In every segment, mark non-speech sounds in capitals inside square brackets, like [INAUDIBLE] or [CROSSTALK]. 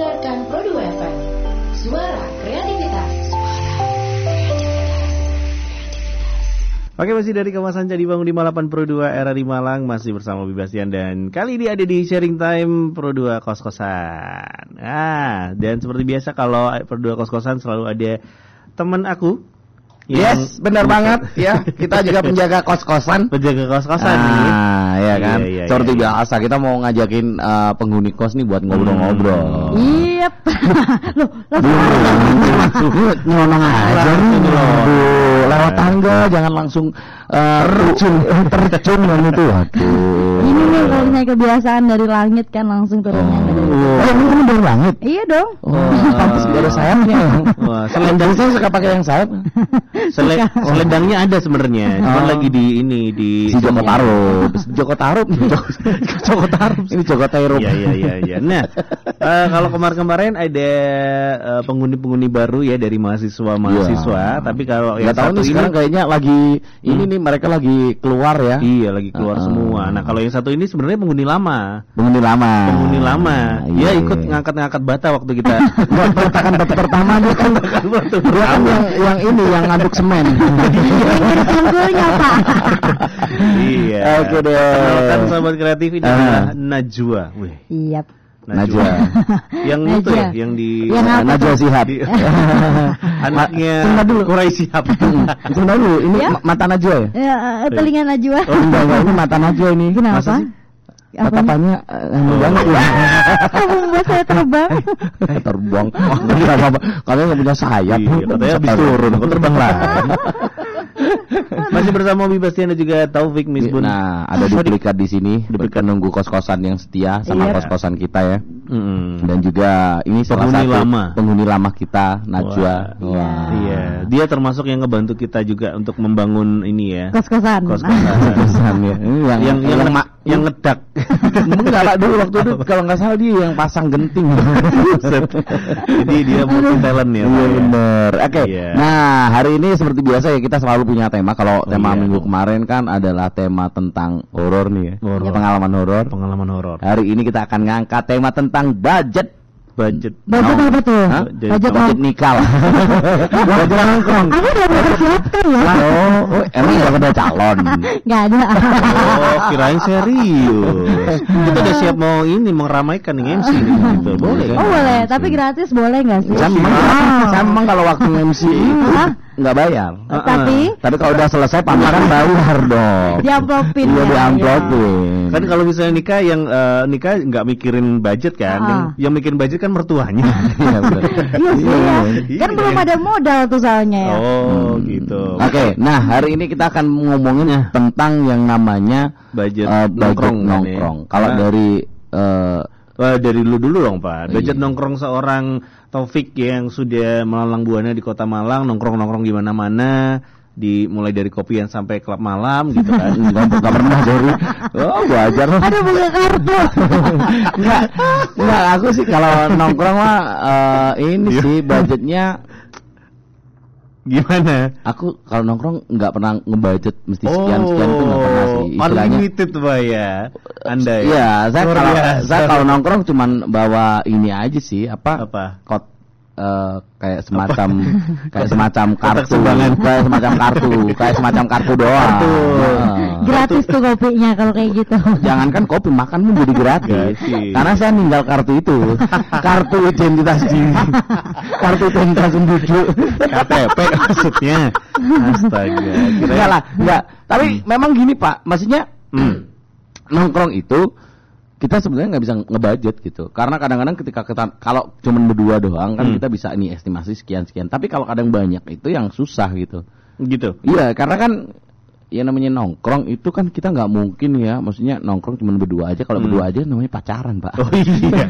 mendengarkan Pro 2 FM. Suara kreativitas. Oke masih dari kawasan Candi Bangun 58 Pro 2 era di Malang masih bersama Bibastian dan kali ini ada di sharing time Pro 2 kos-kosan. Nah, dan seperti biasa kalau Pro 2 kos-kosan selalu ada teman aku. Yes, benar banget [LAUGHS] ya. Kita juga penjaga kos-kosan. Penjaga kos-kosan nih. Ah, ya kan. Iya, iya, Seperti iya, iya. biasa kita mau ngajakin eh, penghuni kos nih buat ngobrol-ngobrol. Iya. [LAUGHS] Loh, langsung Nyonong aja nih. Lewat tangga jangan langsung eh, terjun terjun kan itu. Aduh. ini nih kalau misalnya kebiasaan dari langit kan langsung turunnya dari Oh, ini kamu dari langit. Iya dong. Oh, [LAUGHS] pantas ada sayapnya. Wah, Selendang saya suka pakai yang sayap. [LAUGHS] Sele- selendangnya ada sebenarnya, cuman Oh. lagi di ini di Si Joko Tarub. [LAUGHS] Joko Tarub. Joko Tarub. Ini Joko Tarub. Iya iya iya iya. Nah, eh, kalau kemarin-kemarin ada eh, penghuni-penghuni baru ya dari mahasiswa-mahasiswa, Iya. tapi kalau yang satu nih ini sekarang kayaknya lagi ini nih mereka lagi keluar ya. iya lagi keluar Ah. semua. Nah, kalau yang satu ini sebenarnya penghuni lama. Penghuni lama. Penghuni lama. Dia Iya. ikut ngangkat-ngangkat bata waktu kita [LAUGHS] Buat peletakan batu pertama dia kan dia kan yang yang ini yang ngaduk semen. [LAUGHS] Pinggul-pinggulnya Pak. iya. Oke deh. Kenalkan sahabat kreatif ini adalah Najwa. Wih, Iya. Najwa. Najwa. [LAUGHS] yang itu ya, Najwa. yang di Yang apa Najwa Sihab. di- [LAUGHS] anaknya [LAUGHS] Tunggu dulu. Kurai Sihab. Tunggu dulu, ini Ya. ma- mata Najwa ya? Ya, eh, telinga Najwa. Oh enggak, enggak, ini mata Najwa ini. Kenapa? Tatapannya eh, anu banget ya. Kamu membuat saya terbang. Terbang. Enggak apa-apa. Kalian enggak punya sayap. Iya, katanya habis turun, aku terbang lah. [LAUGHS] Masih bersama Obi Bastian dan juga Taufik Misbun. Nah, ada duplikat di sini, duplikat nunggu kos-kosan yang setia sama Iya. kos-kosan kita ya. Mm-mm. Dan juga ini salah Penghuni satu lama. penghuni lama kita, Najwa. Wah. Wah. Iya, dia termasuk yang ngebantu kita juga untuk membangun ini ya. Kos-kosan. Kos-kosan. [LAUGHS] Kos-kosan ya. Ini yang yang yang ma- yang ngedak. [LAUGHS] enggak lah dulu waktu itu kalau nggak salah dia yang pasang genting. Jadi dia multi talent ya. Iya ya. bener. Oke. Iya. Nah hari ini seperti biasa ya kita selalu punya tema. Kalau Oh, tema iya. minggu kemarin kan adalah tema tentang horor nih ya. Horor. Pengalaman horor. Pengalaman horor. Hari ini kita akan ngangkat tema tentang budget. Budget. Budget Oh. apa tuh? Hah? Budget Budget Budget nikah lah. [LAUGHS] budget nongkrong. Aku udah mempersiapkan ya. Oh, oh, emang udah ada calon. [LAUGHS] Nggak ada. Oh, kirain serius. Kita udah siap mau ini meramaikan nih MC nih, gitu. Boleh kan? Oh boleh, tapi gratis boleh nggak sih? Ah. saya memang kalau waktu MC itu? Nggak bayar. Ah, Tapi Tapi kalau udah selesai pameran bayar dong. diamplopin Iya ya. diamplopin. Kan kalau misalnya nikah yang eh, nikah nggak mikirin budget kan, yang, yang mikirin budget kan mertuanya. [LAUGHS] Iya benar. Iya sih ya. Iya. Kan belum ada modal tuh soalnya ya. Oh, gitu. Oke, nah hari ini kita akan ngomongin tentang yang namanya Budget eh, budget nongkrong kan ya? nongkrong. Kalau Nah. dari eh, Wah, dari dulu dulu dong Pak. Budget Iya. nongkrong seorang Taufik yang sudah melalang buana di kota Malang, nongkrong-nongkrong di mana-mana, di mulai dari kopian sampai klub malam gitu kan. [LAUGHS] nggak nggak pernah dari oh belajar Aduh buka kartu. [LAUGHS] Enggak, enggak aku sih kalau nongkrong mah eh, ini Iya. sih budgetnya Gimana? aku kalau nongkrong nggak pernah ngebudget mesti sekian sekian itu nggak pernah sih istilahnya Oh, unlimited Pak ya. Anda ya. Iya, saya kalau saya kalau nongkrong cuman bawa ini aja sih apa? Apa? Kot eh, kayak semacam [LAUGHS] kayak semacam kartu, kayak semacam kartu, kayak semacam kartu doang. Kartu. Heeh. Gratis tuh kopinya kalau kayak gitu. Jangankan kopi makan pun jadi gratis. Karena saya ninggal kartu itu, kartu identitas diri, kartu identitas penduduk. KTP maksudnya. Astaga. Enggak lah, enggak. Tapi memang gini Pak, maksudnya Hmm. nongkrong itu kita sebenarnya nggak bisa ngebudget gitu. Karena kadang-kadang ketika kita kalau cuman berdua doang kan Hmm. kita bisa ini estimasi sekian sekian. Tapi kalau kadang banyak itu yang susah gitu. Gitu. Iya, karena kan ya namanya nongkrong itu kan kita nggak mungkin ya, maksudnya nongkrong cuma berdua aja. Kalau Hmm. berdua aja namanya pacaran, Pak. Oh iya.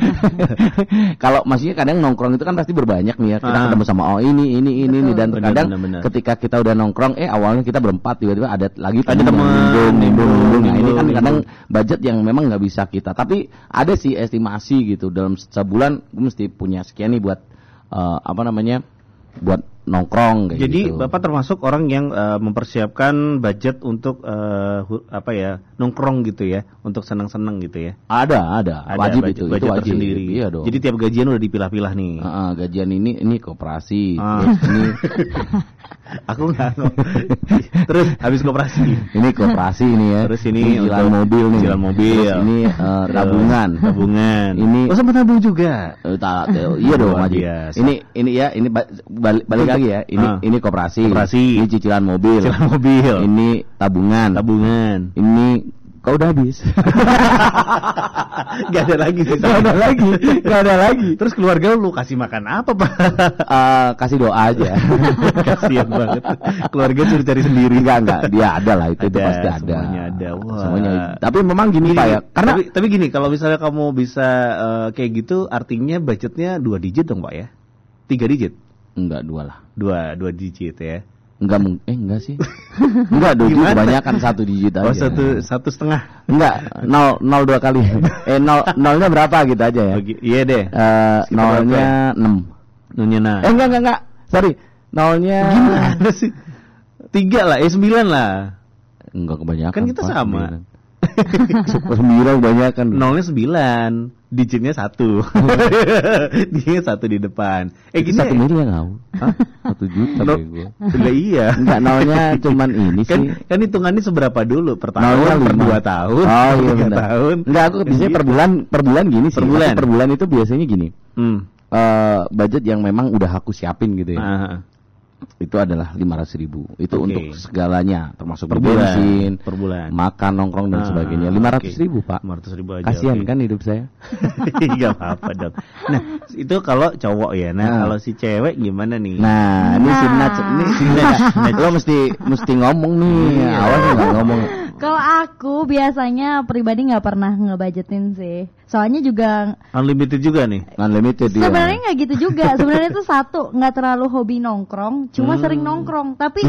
[LAUGHS] kalau maksudnya kadang nongkrong itu kan pasti berbanyak nih ya. Kita Ah. ketemu sama oh ini ini ini ini dan terkadang benar, benar. ketika kita udah nongkrong eh awalnya kita berempat tiba-tiba ada lagi Ada yang teman, nimbrung. Nah, ini kan kadang budget yang memang nggak bisa kita. Tapi ada sih estimasi gitu dalam sebulan gue mesti punya sekian nih buat eh, apa namanya? buat nongkrong kayak Jadi gitu. Bapak termasuk orang yang eh, mempersiapkan budget untuk hu- apa ya nongkrong gitu ya, untuk senang-senang gitu ya. ada, ada, Ada wajib budget, itu, itu budget wajib. tersendiri. Iya dong. Jadi tiap gajian udah dipilah-pilah nih. Ah, ah, gajian ini ini koperasi, Ah. terus ini [LAUGHS] Aku nggak. Terus habis koperasi. ini koperasi ini ya. Terus ini cicilan mobil nih. cicilan mobil. Terus ini Terus tabungan. Tabungan. Ini Oh sempat tabung juga. Eh, tak- iya dong biasa. Ini ini ya ini ba- balik, balik lagi ya. Ini Ah. ini koperasi. Koperasi. Ini cicilan mobil. Cicilan mobil. Ini tabungan. Tabungan. Ini kau udah habis. [LAUGHS] Gak ada lagi sih. Gak ada lagi, gak ada lagi. Terus keluarga lu kasih makan apa, Pak? Eh, kasih doa aja. [LAUGHS] Kasihan banget. Keluarga suruh cari sendiri. enggak enggak, dia ada lah itu, itu Ada, pasti ada. semuanya ada. Wah. Semuanya. Tapi memang gini Gini, Pak ya, karena tapi, tapi gini, kalau misalnya kamu bisa eh, kayak gitu, artinya budgetnya dua digit dong, Pak ya? Tiga digit? enggak dua lah. Dua, dua digit ya? Enggak mung- eh enggak sih. enggak dua Gimana? kebanyakan satu digit aja. Oh, satu, satu setengah. Enggak, nol nol dua kali. [LAUGHS] eh nol nolnya berapa gitu aja ya. Bagi, iya deh. Eh berapa nolnya enam. Nunya nah. Eh enggak enggak enggak. Sorry. Nolnya Gimana sih? Tiga lah, eh sembilan lah. Enggak kebanyakan. Kan kita sama. Sembilan. Sembilan kebanyakan. Nolnya sembilan, digitnya satu. [LAUGHS] Digitnya satu di depan. Eh gini, satu miliar nggak? Hah? Satu juta No-. Lah iya. Enggak nolnya cuman ini kan sih. kan hitungannya seberapa dulu per tahun Nolnya per dua tahun Oh per [LAUGHS] iya benar. tahun Enggak aku biasanya per Gitu. bulan per bulan gini sih. Per bulan? Per bulan itu biasanya gini. hmm. eh budget yang memang udah aku siapin gitu ya. Ah, Itu adalah 500 ribu. Itu Oke. untuk segalanya, termasuk Per bensin, bulan, per bulan. makan, nongkrong dan Ah, sebagainya. oke. 500 ribu pak. 500 ribu aja Kasihan oke. kan hidup saya. [LAUGHS] Gak apa-apa dong Nah itu kalau cowok ya Nah Nah. kalau si cewek gimana nih Nah, ini si Nah. Nats ini si Nats. [LAUGHS] Lo mesti mesti ngomong nih. Iya. Awas nggak ngomong. Aku biasanya pribadi nggak pernah ngebudgetin sih. Soalnya juga Unlimited juga nih Unlimited dia. sebenarnya nggak gitu juga. [LAUGHS] Sebenarnya itu satu nggak terlalu hobi nongkrong, cuma Hmm. sering nongkrong. Tapi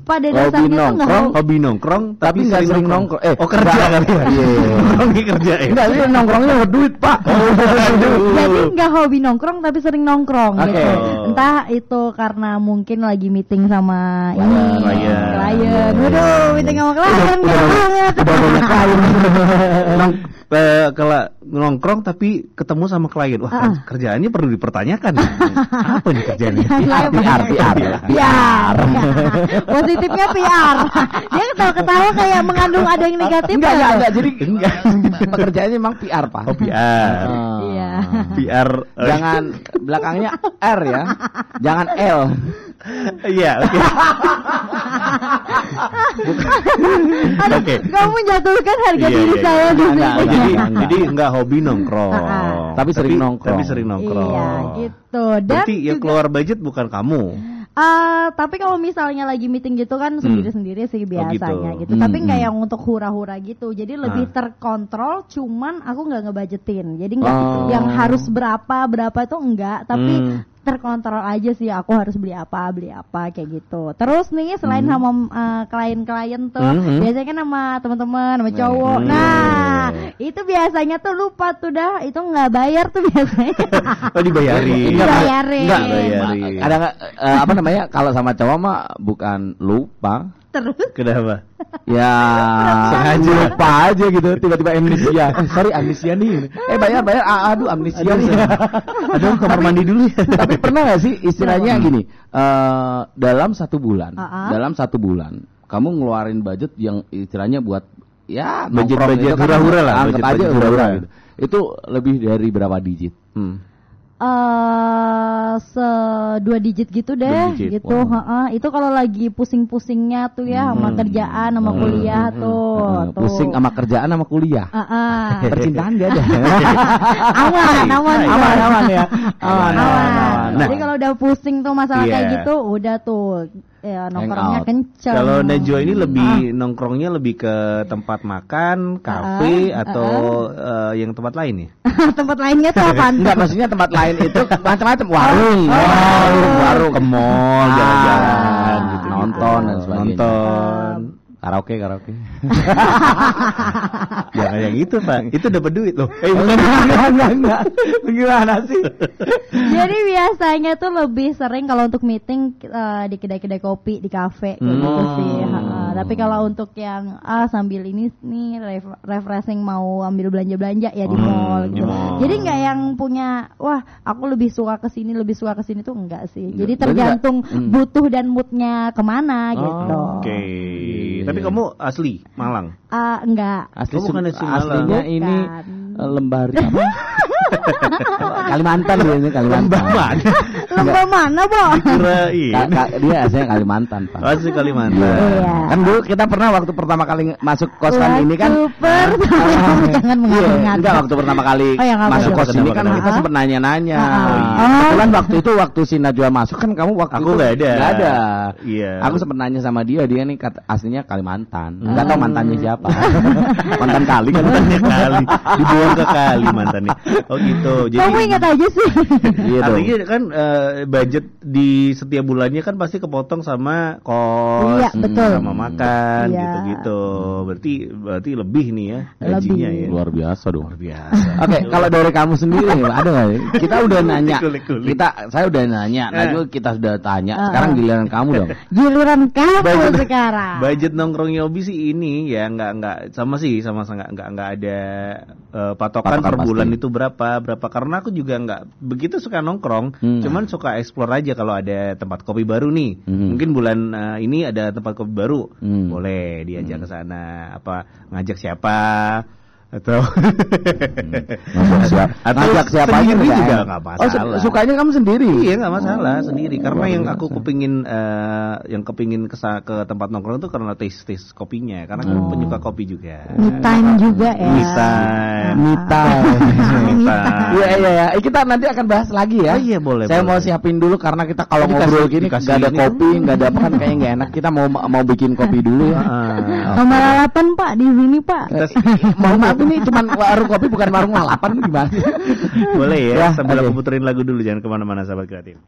pada Hobi dasarnya tuh nggak nongkrong, hobi. Hobi nongkrong Tapi nggak sering nongkrong. Eh, Oh kerja nggak. kali [LAUGHS] ya Iya, iya, iya. Nongkrongnya kerja ya Enggak sih nongkrongnya buat duit pak. Jadi nggak hobi nongkrong tapi sering nongkrong gitu. Entah itu karena mungkin lagi meeting sama ini Klien. klien. Waduh, meeting sama klien udah, nggak banget. udah banyak klien. [LAUGHS] Nong, eh, kalau nongkrong tapi ketemu sama klien Wah Ah. kerjaannya perlu dipertanyakan [LAUGHS] Apa nih kerjaannya PR, PR, PR, PR. Positifnya PR. [LAUGHS] Dia ketawa-ketawa kayak mengandung ada yang negatif. Enggak, enggak, loh. enggak. Jadi [LAUGHS] pekerjaannya memang PR pak. Oh PR Ah. Iya. PR eh, Jangan belakangnya R ya. Jangan L. Iya oke [LAUGHS] Aduh, kamu menjatuhkan harga Iya, diri iya, saya iya. di Enggak, sini. enggak, jadi enggak. jadi nggak hobi nongkrong Ah. Tapi sering nongkrong. tapi sering nongkrong Iya, gitu. Dan berarti ya keluar budget bukan kamu Eh, tapi kalau misalnya lagi meeting gitu kan sendiri-sendiri sih biasanya gitu. gitu. Tapi Hmm, nggak hmm. yang untuk hura-hura gitu. Jadi lebih Ah. terkontrol. Cuman aku nggak ngebudgetin. Jadi nggak Oh. yang harus berapa berapa itu enggak. Tapi Hmm. Terkontrol aja sih. Aku harus beli apa beli apa kayak gitu. Terus nih selain sama eh, klien-klien tuh, Hmm, hmm. biasanya kan sama teman-teman, sama cowok. Hmm. Nah itu biasanya tuh lupa tuh dah. Itu nggak bayar tuh biasanya. [LAUGHS] oh dibayarin [LAUGHS] Enggak, Pak. Bayarin. Enggak, Bayarin. Ada nggak eh, apa namanya? Kalau sama cowok mah bukan lupa. Terus kenapa [LAUGHS] Ya Sengaja. lupa aja gitu tiba-tiba amnesia. Eh, sorry amnesia nih. Eh bayar bayar. Ah, aduh amnesia Aduh, nih. aduh kamar mandi dulu ya Tapi pernah nggak sih istilahnya gini? eh dalam satu bulan, Ah-ah. dalam satu bulan, kamu ngeluarin budget yang istilahnya buat ya Budget- budget itu kan hura-hura lah, Anggap budget- aja budget hura-hura hura-hura. gitu. Itu lebih dari berapa digit? hmm. Eh se dua digit gitu deh Dua digit, gitu wow. heeh. itu kalau lagi pusing-pusingnya tuh ya sama kerjaan sama Hmm. kuliah tuh Eh, tuh pusing sama kerjaan sama kuliah. Heeh. [LAUGHS] Percintaan dia aja. [LAUGHS] aman aman aman aman ya. Aman, aman. aman. jadi kalau udah pusing tuh masalah Iya. kayak gitu udah tuh ya nongkrongnya out. kenceng Kalau Najwa ini Ah. lebih nongkrongnya lebih ke tempat makan, kafe Ah, atau eh, yang tempat lain ya? [LAUGHS] tempat lainnya tuh apa Enggak maksudnya tempat lain itu [LAUGHS] macam-macam warung. Oh. warung, warung ke mall, Ah, jalan-jalan gitu, nonton dan sebagainya. Nonton. Karaoke, karaoke. [LAUGHS] Jangan yang itu pak, itu dapat duit loh. Eh bukan. enggak, enggak, enggak. Gimana sih? Jadi biasanya tuh lebih sering kalau untuk meeting eh, di kedai-kedai kopi di kafe kayak Hmm. gitu sih. Ha-ha. Tapi kalau untuk yang ah sambil ini nih ref- refreshing mau ambil belanja-belanja ya di Hmm, mall gitu. mall. Jadi nggak yang punya wah aku lebih suka ke sini lebih suka ke sini tuh enggak sih. Jadi tergantung hmm. butuh dan moodnya ke mana gitu. Oke. Iya, Tapi iya. kamu asli Malang. Ah enggak. Asli Oh, bukan asli Malang. aslinya ini Bukan. eh, lembari apa? [LAUGHS] Kalimantan dia ini Kalimantan. mana? Lembah mana, Bo? Kirain. Ka- ka- dia aslinya Kalimantan, Pak. Asli Kalimantan. Iya. Kan dulu kita pernah waktu pertama kali masuk kosan ini kan Waktu pertama jangan Iya, mengat-ngat. enggak waktu pertama kali Oh, apa masuk kos ini kan kita sempat nanya-nanya. Ah, ah. Oh, iya. Oh. Kebetulan waktu itu waktu si Najwa masuk kan kamu waktu Aku itu nggak ada. nggak ada. Iya. Aku sempat nanya sama dia, dia nih kata, aslinya Kalimantan. Enggak Hmm. tahu mantannya siapa. [LAUGHS] Mantan kali kan. Mantannya kali, dibuang ke kali mantannya. Oh gitu. Jadi Kamu ingat aja sih. [LAUGHS] Iya dong. Artinya kan eh, budget di setiap bulannya kan pasti kepotong sama kos, Iya, betul. sama makan, Iya. gitu-gitu. Berarti berarti lebih nih ya Lebih. gajinya ya. Luar biasa dong. Luar biasa. Oke, kalau dari kamu sendiri ada nggak? Kita udah nanya, kita saya udah nanya, Eh. Najwa kita sudah tanya. Ah, Sekarang giliran kamu dong. [LAUGHS] Giliran kamu Budget- sekarang. Budget nongkrong Yobi sih ini ya nggak nggak sama sih sama nggak nggak nggak ada eh, patokan, Patokan per pasti. bulan itu berapa berapa karena aku juga nggak begitu suka nongkrong Hmm. cuman suka explore aja kalau ada tempat kopi baru nih Hmm. mungkin bulan eh, ini ada tempat kopi baru Hmm. boleh diajak ke sana apa ngajak siapa atau Ngajak siapa? atau Ngajak siapa aja juga nggak Oh, masalah sukanya kamu sendiri? Iya nggak masalah sendiri karena yang biasa. aku kepingin eh, yang kepingin ke ke tempat nongkrong itu karena taste taste kopinya karena aku Oh. penyuka kopi juga. Me time juga ya. Me time. Me time. [LAUGHS] Me [LAUGHS] time. Iya iya ya. Kita nanti akan bahas lagi ya. Oh, iya, boleh, Saya boleh. mau siapin dulu karena kita kalau Dikasih- ngobrol gini nggak ada ini. kopi, nggak ada apa kan kayaknya nggak enak. Kita mau mau bikin kopi dulu ya. Ah. Nomor 8 Pak di sini Pak. Eh, [LAUGHS] Maaf ini cuma warung kopi bukan warung lalapan gimana? Boleh ya, Ya, sambil oke. aku puterin lagu dulu jangan ke mana-mana sahabat kreatif.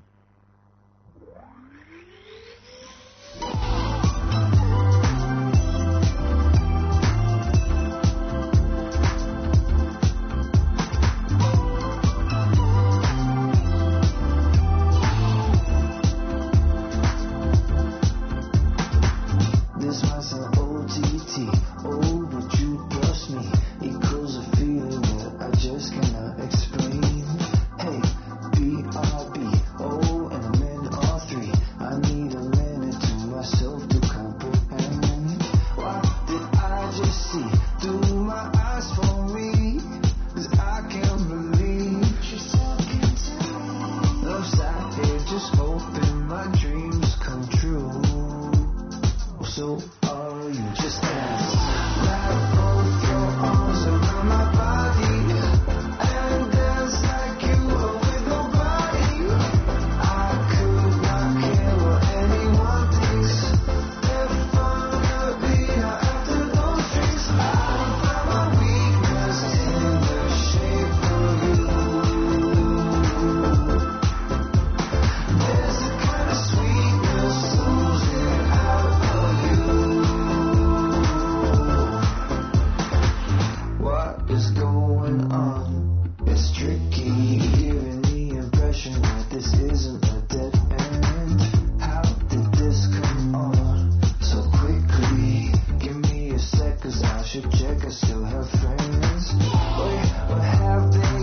Cause I should check I still have friends. Wait, what have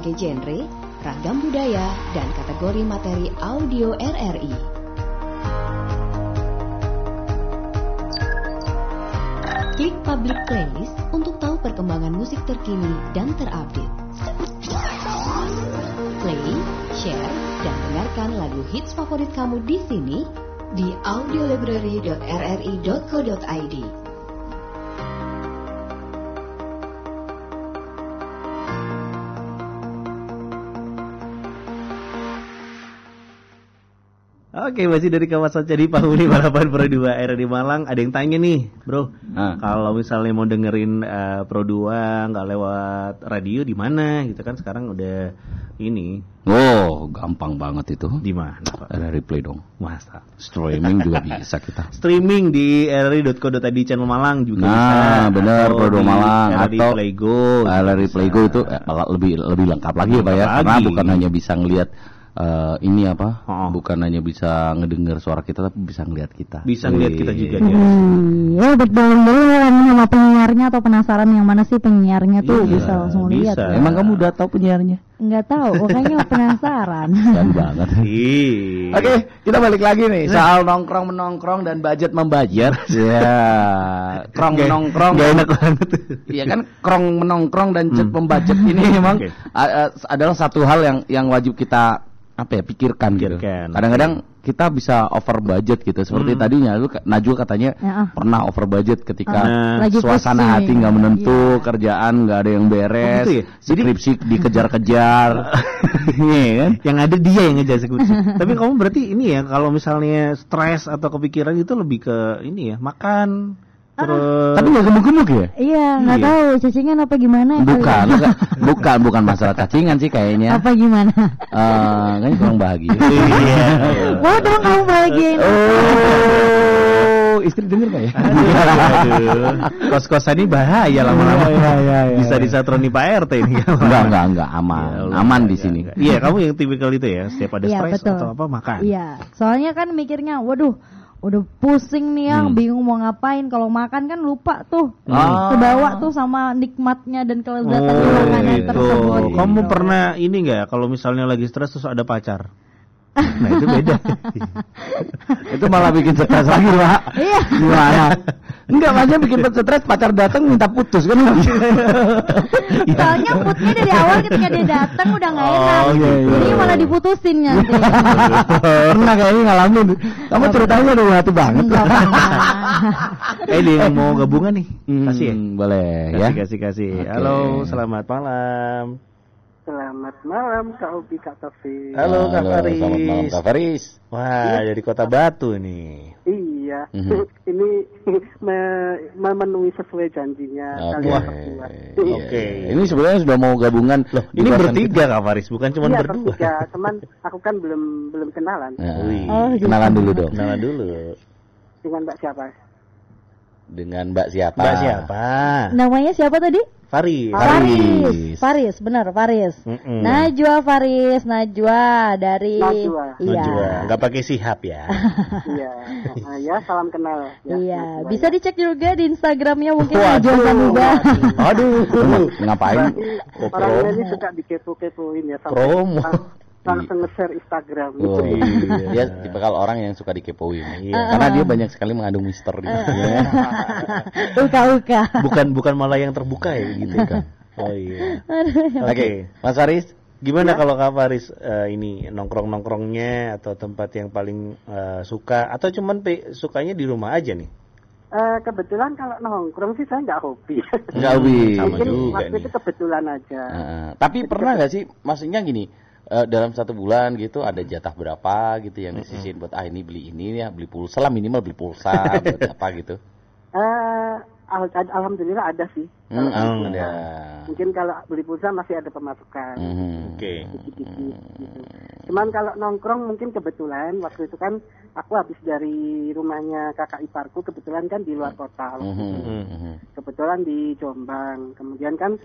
berbagai genre, ragam budaya, dan kategori materi audio RRI. Klik Public Playlist untuk tahu perkembangan musik terkini dan terupdate. Play, share, dan dengarkan lagu hits favorit kamu di sini di audiolibrary.rri.co.id. Oke, masih dari kawasan Candi Pahuli Balapan Pro 2 era di Malang. Ada yang tanya nih, bro. Ah. Kalau misalnya mau dengerin eh, Pro 2 nggak lewat radio di mana gitu kan sekarang udah ini Oh, gampang banget itu. di mana Pak? Ada replay dong. Masa. Streaming juga bisa kita. [LAUGHS] Streaming di rri.co.id channel Malang juga Nah, bisa. benar, Atau Pro 2 di Malang RRI atau Playgo. Gallery bisa. Playgo itu eh, lebih lebih lengkap lagi ya Pak ya. Karena bukan hanya bisa ngelihat eh, ini apa? Oh. Bukan hanya bisa ngedenger suara kita tapi bisa ngelihat kita. bisa ngeliat kita juga Wih. dia. Iya, betul-betul sama penyiarnya atau penasaran yang mana sih penyiarnya tuh Iya, bisa langsung lihat. bisa. Emang kamu udah tahu penyiarnya? Nggak tahu, makanya [LAUGHS] penasaran. Kan banget. Oke, kita balik lagi nih soal nongkrong menongkrong dan budget membudget. [LAUGHS] ya, krong Nggak- menongkrong. nggak enak banget. Iya kan, krong menongkrong dan jet Hmm. membudget ini [LAUGHS] memang a- adalah satu hal yang yang wajib kita apa ya pikirkan, gitu. Pikirkan. Kadang-kadang kita bisa over budget gitu. Seperti Hmm. tadinya lu Najwa katanya Ya, ah. pernah over budget ketika Nah. Lagi suasana pusing. hati nggak menentu, Iya. kerjaan nggak ada yang beres, Oh, gitu ya? Jadi- skripsi dikejar-kejar. [LAUGHS] Iya kan? yang ada dia yang ngejar skripsi. [LAUGHS] Tapi kamu berarti ini ya kalau misalnya stres atau kepikiran itu lebih ke ini ya makan terus Tapi nggak gemuk-gemuk ya? Iya, nggak Iya. tahu cacingan apa gimana ya kali Bukan, ya? bukan, [LAUGHS] bukan, bukan masalah cacingan sih kayaknya. Apa gimana? Eh, kayaknya kurang bahagia. [LAUGHS] Iya. Mau dong kamu bahagiain. Oh, istri denger gak ya? Kos-kosan ini bahaya lama-lama. Iya, iya, iya, iya. Bisa disatroni Pak RT ini. enggak, enggak, enggak, aman. Ya aman di sini. enggak. Iya, kamu yang tipikal itu ya, setiap ada Iya, stres betul. atau apa makan. Iya, soalnya kan mikirnya, waduh, udah pusing nih yang Hmm. bingung mau ngapain. Kalau makan kan lupa tuh, Ah. kebawa tuh sama nikmatnya dan kelezatan Oh, makanan gitu. tersebut. Kamu gitu. pernah ini nggak? Kalau misalnya lagi stres terus ada pacar? Nah itu beda. [LAUGHS] Itu malah bikin stres lagi, Pak. Iya. Gimana? Enggak, maksudnya bikin stres pacar datang minta putus kan? [LAUGHS] Soalnya moodnya dari awal ketika dia datang udah nggak Oh, enak. gitu. Jadi malah diputusin nanti. [LAUGHS] Pernah kayaknya ngalamin. Kamu ceritanya udah hati banget. Eh dia yang mau gabungan nih, kasih ya. Hmm, Boleh Kasih, ya. kasih, kasih. Oke. Halo, selamat malam. Selamat malam Kak Ubi Kak Taufik. Halo, Kak Faris. Selamat malam Kak Faris. Wah, dari kota Batu nih. Iya, Mhm. [LAUGHS] ini [LAUGHS] me- memenuhi sesuai janjinya Oke. kalian berdua. Oke. Ini sebenarnya sudah mau gabungan. Loh, ini bertiga Kak Faris, bukan cuma Iya berdua. bertiga, cuman aku kan belum belum kenalan kita. Nah. Oh, gitu. kenalan dulu dong. Kenalan dulu. dengan Mbak siapa? Dengan Mbak siapa? Mbak siapa? Namanya siapa tadi? Faris. Faris. Faris, benar Faris. Mm-mm. Najwa Faris, Najwa dari Najwa. Iya. Najwa. Nggak pakai sihab ya. [LAUGHS] Iya, nah, ya salam kenal. Ya, Iya, Najwa, bisa ya. dicek juga di Instagramnya mungkin Waduh. Najwa Sanuba. Aduh. Ngapain? Oh, orangnya ini promo. suka dikepo-kepoin ya sampai Promo. Lang- langsung nge-share Instagram. Oh, Iya. Dia tipikal orang yang suka dikepoin. Iya. Karena dia banyak sekali mengandung misteri. Ya. [LAUGHS] Uka-uka. Bukan bukan malah yang terbuka ya gitu kan. [LAUGHS] Oh iya. Oke, Mas Faris. Gimana kalau Kak Faris eh, ini nongkrong-nongkrongnya atau tempat yang paling eh, suka atau cuman pe- sukanya di rumah aja nih? Eh, kebetulan kalau nongkrong sih saya nggak hobi. Enggak hobi. [LAUGHS] Sama Mungkin juga waktu nih. itu kebetulan aja. Heeh. tapi pernah nggak sih, maksudnya gini, eh, dalam satu bulan gitu ada jatah berapa gitu yang disisihin buat ah ini beli ini ya beli pulsa lah minimal beli pulsa [LAUGHS] buat apa gitu. Eh, al- alhamdulillah ada sih. Hmm, Kalau ada. gitu. Mungkin kalau beli pulsa masih ada pemasukan. Mhm. Oke. dikit-dikit gitu. Cuman kalau nongkrong mungkin kebetulan waktu itu kan aku habis dari rumahnya kakak iparku kebetulan kan di luar kota. waktu Mhm. itu. Mhm. Kebetulan di Jombang. Kemudian kan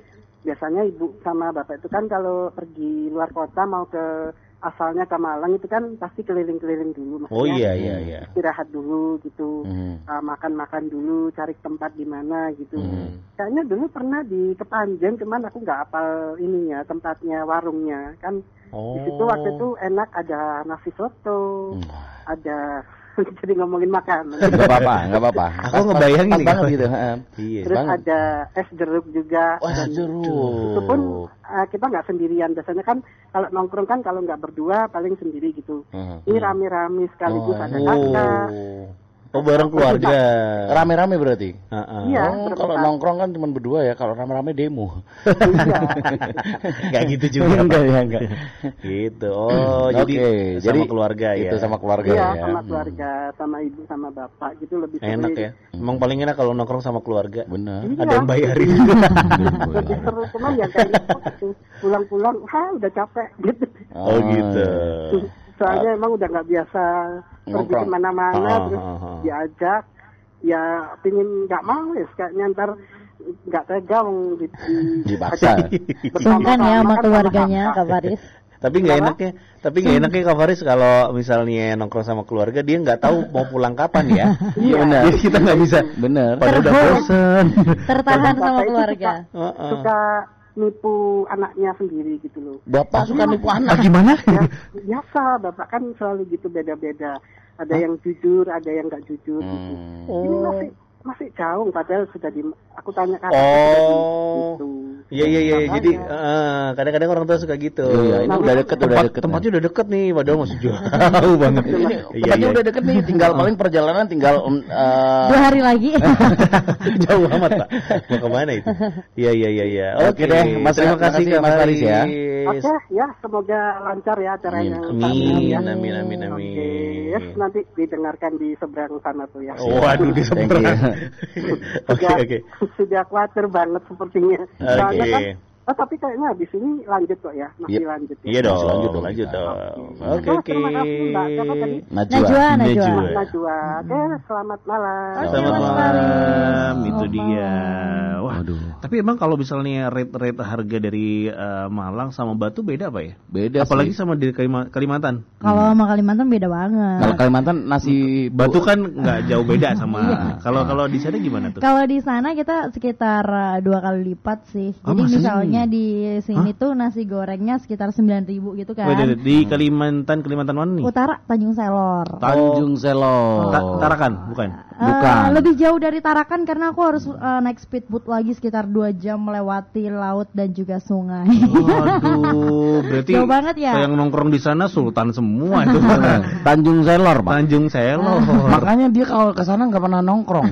biasanya ibu sama bapak itu kan kalau pergi luar kota mau ke asalnya ke Malang itu kan pasti keliling-keliling dulu Oh maksudnya iya iya iya. istirahat dulu gitu. Mhm. Uh, makan-makan dulu, cari tempat di mana gitu. Hmm. Kayaknya dulu pernah di Kepanjen, cuman aku nggak hafal ininya, tempatnya, warungnya. Kan Oh. di situ waktu itu enak ada nasi soto, Hmm. ada [LAUGHS] jadi ngomongin makanan. Gak apa-apa, gak apa-apa. [LAUGHS] Aku ngebayangin pas banget gitu. heeh. Iya. Terus banget. ada es jeruk juga. Wah, dan jeruk. Itu pun uh, kita nggak sendirian. Biasanya kan kalau nongkrong kan kalau nggak berdua paling sendiri gitu. Mhm. Ini rame-rame sekaligus Oh. ada kakak. Oh bareng keluarga. Rame-rame berarti. Heeh. Iya, oh, kalau nongkrong kan cuma berdua ya, kalau rame-rame demo. Iya. [LAUGHS] Enggak gitu juga. Enggak, ya, enggak. Gitu. Oh, Oke, jadi sama jadi keluarga ya. Itu sama keluarga Iya, ya. sama keluarga, sama ibu, sama bapak gitu lebih Enak sering. ya. Emang paling enak kalau nongkrong sama keluarga. Benar. Iya. Ada yang bayarin. [LAUGHS] lebih seru cuman ya kayak gitu. pulang-pulang wah udah capek gitu Oh gitu. soalnya emang udah nggak biasa pergi Nongkrong. ke mana-mana Ah, terus ah, ah. Diajak ya pingin nggak mau ya kayaknya ntar nggak tega wong di, di- Dipaksa. Sungkan ya sama kan keluarganya Kak Faris. Tapi nggak enaknya, tapi nggak enaknya Kak Faris kalau misalnya nongkrong sama keluarga dia nggak tahu mau pulang kapan ya. [LAUGHS] Iya benar. Jadi kita nggak bisa. Benar. Pada udah bosen. Tertahan sama keluarga. suka, suka nipu anaknya sendiri gitu loh Bapak suka nipu Ah, anak. gimana? ya, biasa bapak kan selalu gitu beda-beda ada yang jujur ada yang nggak jujur gitu Hmm. ini masih masih jauh padahal sudah di aku tanya kakak Oh. Iya iya iya. Makanya. Jadi eh, kadang-kadang orang tua suka gitu. Iya, ini Nah, udah deket, udah deket. tempatnya udah deket nih, padahal masih jauh [LAUGHS] banget. Ini Iya tempatnya iya. udah deket nih, tinggal [LAUGHS] paling perjalanan tinggal um, eh, Dua hari lagi. [LAUGHS] jauh amat pak. Mau ke mana itu? Iya iya iya iya. Oke deh, Mas, terima kasih Mas Faris ya. Oke ya semoga lancar ya acaranya Amin ya. amin amin Oke, amin. yes, nanti didengarkan di seberang sana tuh ya. Oh, Waduh di seberang. You. Oke Sudah- oke. Sudah khawatir banget sepertinya. Soalnya Oke. kan, oh, tapi kayaknya habis ini lanjut kok ya, masih Iya. lanjut. Ya. Iya dong, Lanjut lanjut lanjut dong. Oke. Oke oke. terima kasih, Mbak. Siapa tadi? Najwa. Najwa, Najwa. Oke, selamat malam. Selamat Mas malam, Faris. itu Selamat dia. Waduh. tapi emang kalau misalnya rate-rate harga dari eh, Malang sama Batu beda apa ya? Beda Apalagi sih. sama di Kalima- Kalimantan. Kalau sama Kalimantan beda banget. Kalau Kalimantan nasi Batu kan nggak [LAUGHS] jauh beda sama. Kalau kalau di sana gimana tuh? Kalau di sana kita sekitar uh, dua kali lipat sih. Oh, Jadi masa misalnya di sini tuh nasi gorengnya sekitar 9.000 gitu kan. Wait, di Kalimantan Kalimantan mana nih? Utara Tanjung Selor. Tanjung Selor. Ta- Tarakan, bukan? Eh, Bukan. lebih jauh dari Tarakan karena aku harus uh, naik speedboat lagi sekitar 2 jam melewati laut dan juga sungai. Waduh, [LAUGHS] berarti Jauh banget ya? Yang nongkrong di sana sultan semua itu. [LAUGHS] Tanjung Selor, Pak. Tanjung Selor. [LAUGHS] Makanya dia kalau ke sana nggak pernah nongkrong.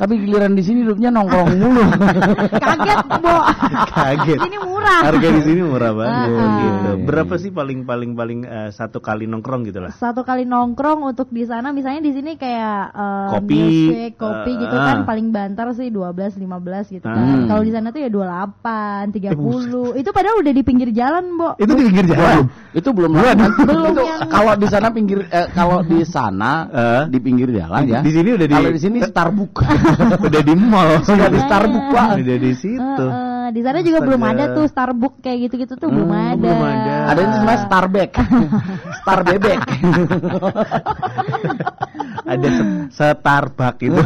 Tapi giliran di sini hidupnya nongkrong mulu. Kaget, Bo. Kaget. Ini murah. Harga di sini murah banget ah. gitu. Berapa sih paling paling paling eh, satu kali nongkrong gitu lah? Satu kali nongkrong untuk di sana misalnya di sini kayak uh, Kopi, music, kopi eh, gitu kan ah. paling banter sih 12 15 gitu kan. Hmm. Kalau di sana tuh ya 28, Eh, 30. itu padahal udah di pinggir jalan, Bo. Itu di pinggir jalan. itu belum [LAUGHS] Belum itu yang- kalau di sana pinggir eh, kalau di sana Eh? di pinggir jalan ya. di sini udah di- Kalau di sini Starbucks. [LAUGHS] Udah di mall. Sudah di Starbucks, Pak. Udah di situ. Eh, eh, di sana juga belum Astaga. ada tuh Starbucks kayak gitu-gitu tuh belum Hmm, ada. belum ada. Ada yang namanya Starbuck. Star bebek. Ada Starbucks [LAUGHS] itu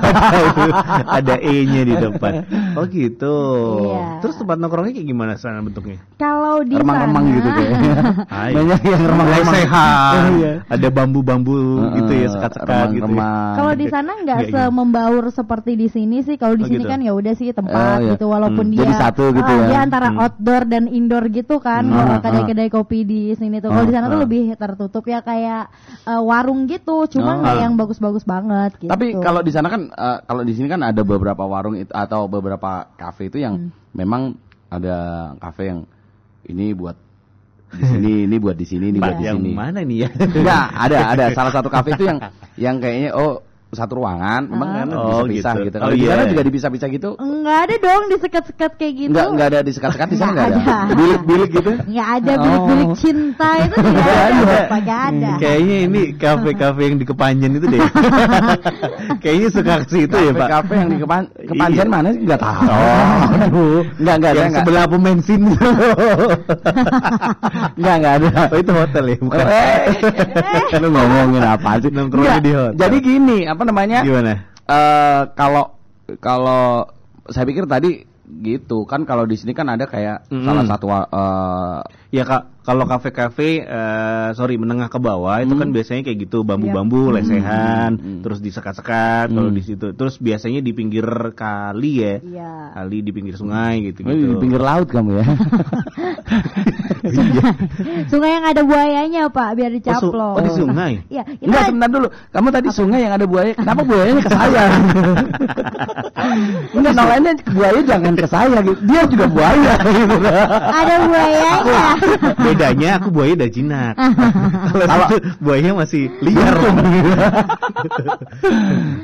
[LAUGHS] ada E-nya di depan. Oh gitu. Iya. Terus tempat nongkrongnya kayak gimana sana bentuknya? Kalau di Remang-remang sana gitu kayaknya. Banyak yang remang-remang. Lesehan. Iya. Ada bambu-bambu gitu ya sekat-sekat gitu. ya. Kalau di sana nggak gitu. semembaur seperti di sini sih. Kalau di Oh, sini gitu. kan ya udah sih tempat Oh, iya. gitu. Walaupun Hmm, dia jadi satu gitu ah, ya. Dia antara Hmm. outdoor dan indoor gitu kan. Hmm, Kalau ah, kedai-kedai kopi di sini tuh. Kalau di sana tuh ah. lebih tertutup ya kayak eh, warung gitu. Cuma Oh. nggak yang bagus-bagus banget. Gitu. Tapi kalau di sana kan eh, kalau di sini kan ada beberapa warung itu atau beberapa kafe itu yang memang ada kafe yang ini buat di sini, [LAUGHS] ini buat di sini, ini buat di yang sini. mana nih ya? Enggak, ada ada [LAUGHS] salah satu kafe itu yang yang kayaknya oh satu ruangan, memang kan Oh, dipisah gitu. gitu. Oh, Kalau di iya. sana juga dipisah-pisah gitu. Enggak ada dong disekat-sekat kayak gitu. Enggak enggak ada disekat-sekat di sana Nggak enggak ada. ada. Bilik-bilik gitu. Nggak ada Oh. bilik-bilik cinta itu [LAUGHS] tidak ada. Apa nggak ada. Kayaknya ini kafe-kafe yang di Kepanjen itu deh. [LAUGHS] Kayaknya suka ke situ ya, Pak. Kafe yang di kepan kepanjen Iya. mana sih enggak tahu. Oh, Enggak enggak ada yang enggak. sebelah pom bensin. [LAUGHS] Enggak enggak ada. oh, itu hotel ya, bukan? Eh, lu ngomongin apa sih? Nongkrongnya Enggak, di hotel. Jadi gini, apa namanya? Gimana? Eh kalau kalau saya pikir tadi gitu kan kalau di sini kan ada kayak Mm-mm. salah satu eh, Ya kak, kalau kafe-kafe, eh, sorry menengah ke bawah itu kan biasanya kayak gitu bambu-bambu, lesehan, terus disekat-sekat kalau di situ. Terus biasanya di pinggir kali ya, Iya. kali di pinggir sungai gitu oh, gitu. di pinggir laut kamu ya. [LAUGHS] Sungai yang ada buayanya Pak biar dicaplok. oh, di sungai? Iya, Enggak, kan- sebentar dulu. Kamu tadi sungai yang ada buaya. Kenapa buayanya ke saya? [LAUGHS] Enggak, nolainnya buaya jangan ke saya gitu. Dia juga buaya gitu. ada buayanya. [LAUGHS] Bedanya aku buaya udah jinak. [LAUGHS] Kalau itu buaya masih [LAUGHS] liar.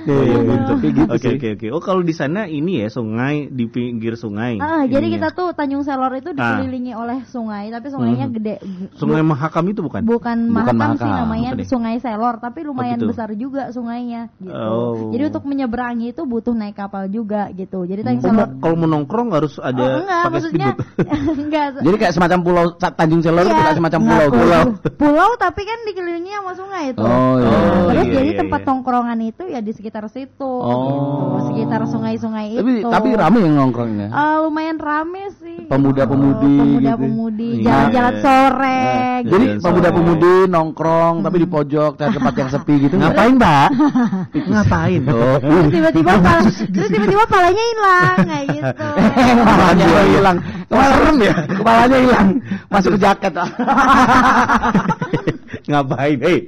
Buaya buntu. Kayak gitu Oke oke oke. Oh kalau di sana ini ya sungai di pinggir sungai. Ah, jadi kita tuh Tanjung Selor itu Ah. dikelilingi oleh sungai, tapi sungainya gede. Sungai Mahakam itu bukan? Bukan Bukan Mahakam sih Mahakam, namanya bukan? Sungai Selor, tapi lumayan gitu. besar juga sungainya gitu. Oh. Jadi untuk menyeberangi itu butuh naik kapal juga gitu. Jadi Tanjung Oh, Selor kalau mau nongkrong harus ada Oh, enggak, pakai maksudnya enggak. Jadi kayak semacam pulau Tanjung Selor itu Iya, kayak semacam enggak, pulau pulau. Pulau tapi kan dikelilingi sama sungai itu. Oh, iya. Nah, Oh, terus iya, jadi iya, tempat iya. tongkrongan itu ya di sekitar situ Oh. gitu. Sekitar sungai-sungai itu. Tapi tapi rame yang nongkrongnya. Eh, lumayan rame sih. Pemuda-pemudi Oh, gitu. Pemuda-pemudi, Iya. jalan-jalan sore. Nah, gitu. Jadi Jalan pemuda-pemudi nongkrong tapi di pojok cari tempat yang sepi gitu. Ngapain, Mbak? [LAUGHS] Ngapain? Oh. Terus tiba-tiba pala, [LAUGHS] terus tiba-tiba palanya hilang kayak gitu. [LAUGHS] Kepalanya hilang. Serem ya. Kepalanya hilang. Masuk ke jaket. [LAUGHS] Ngapain? Hei.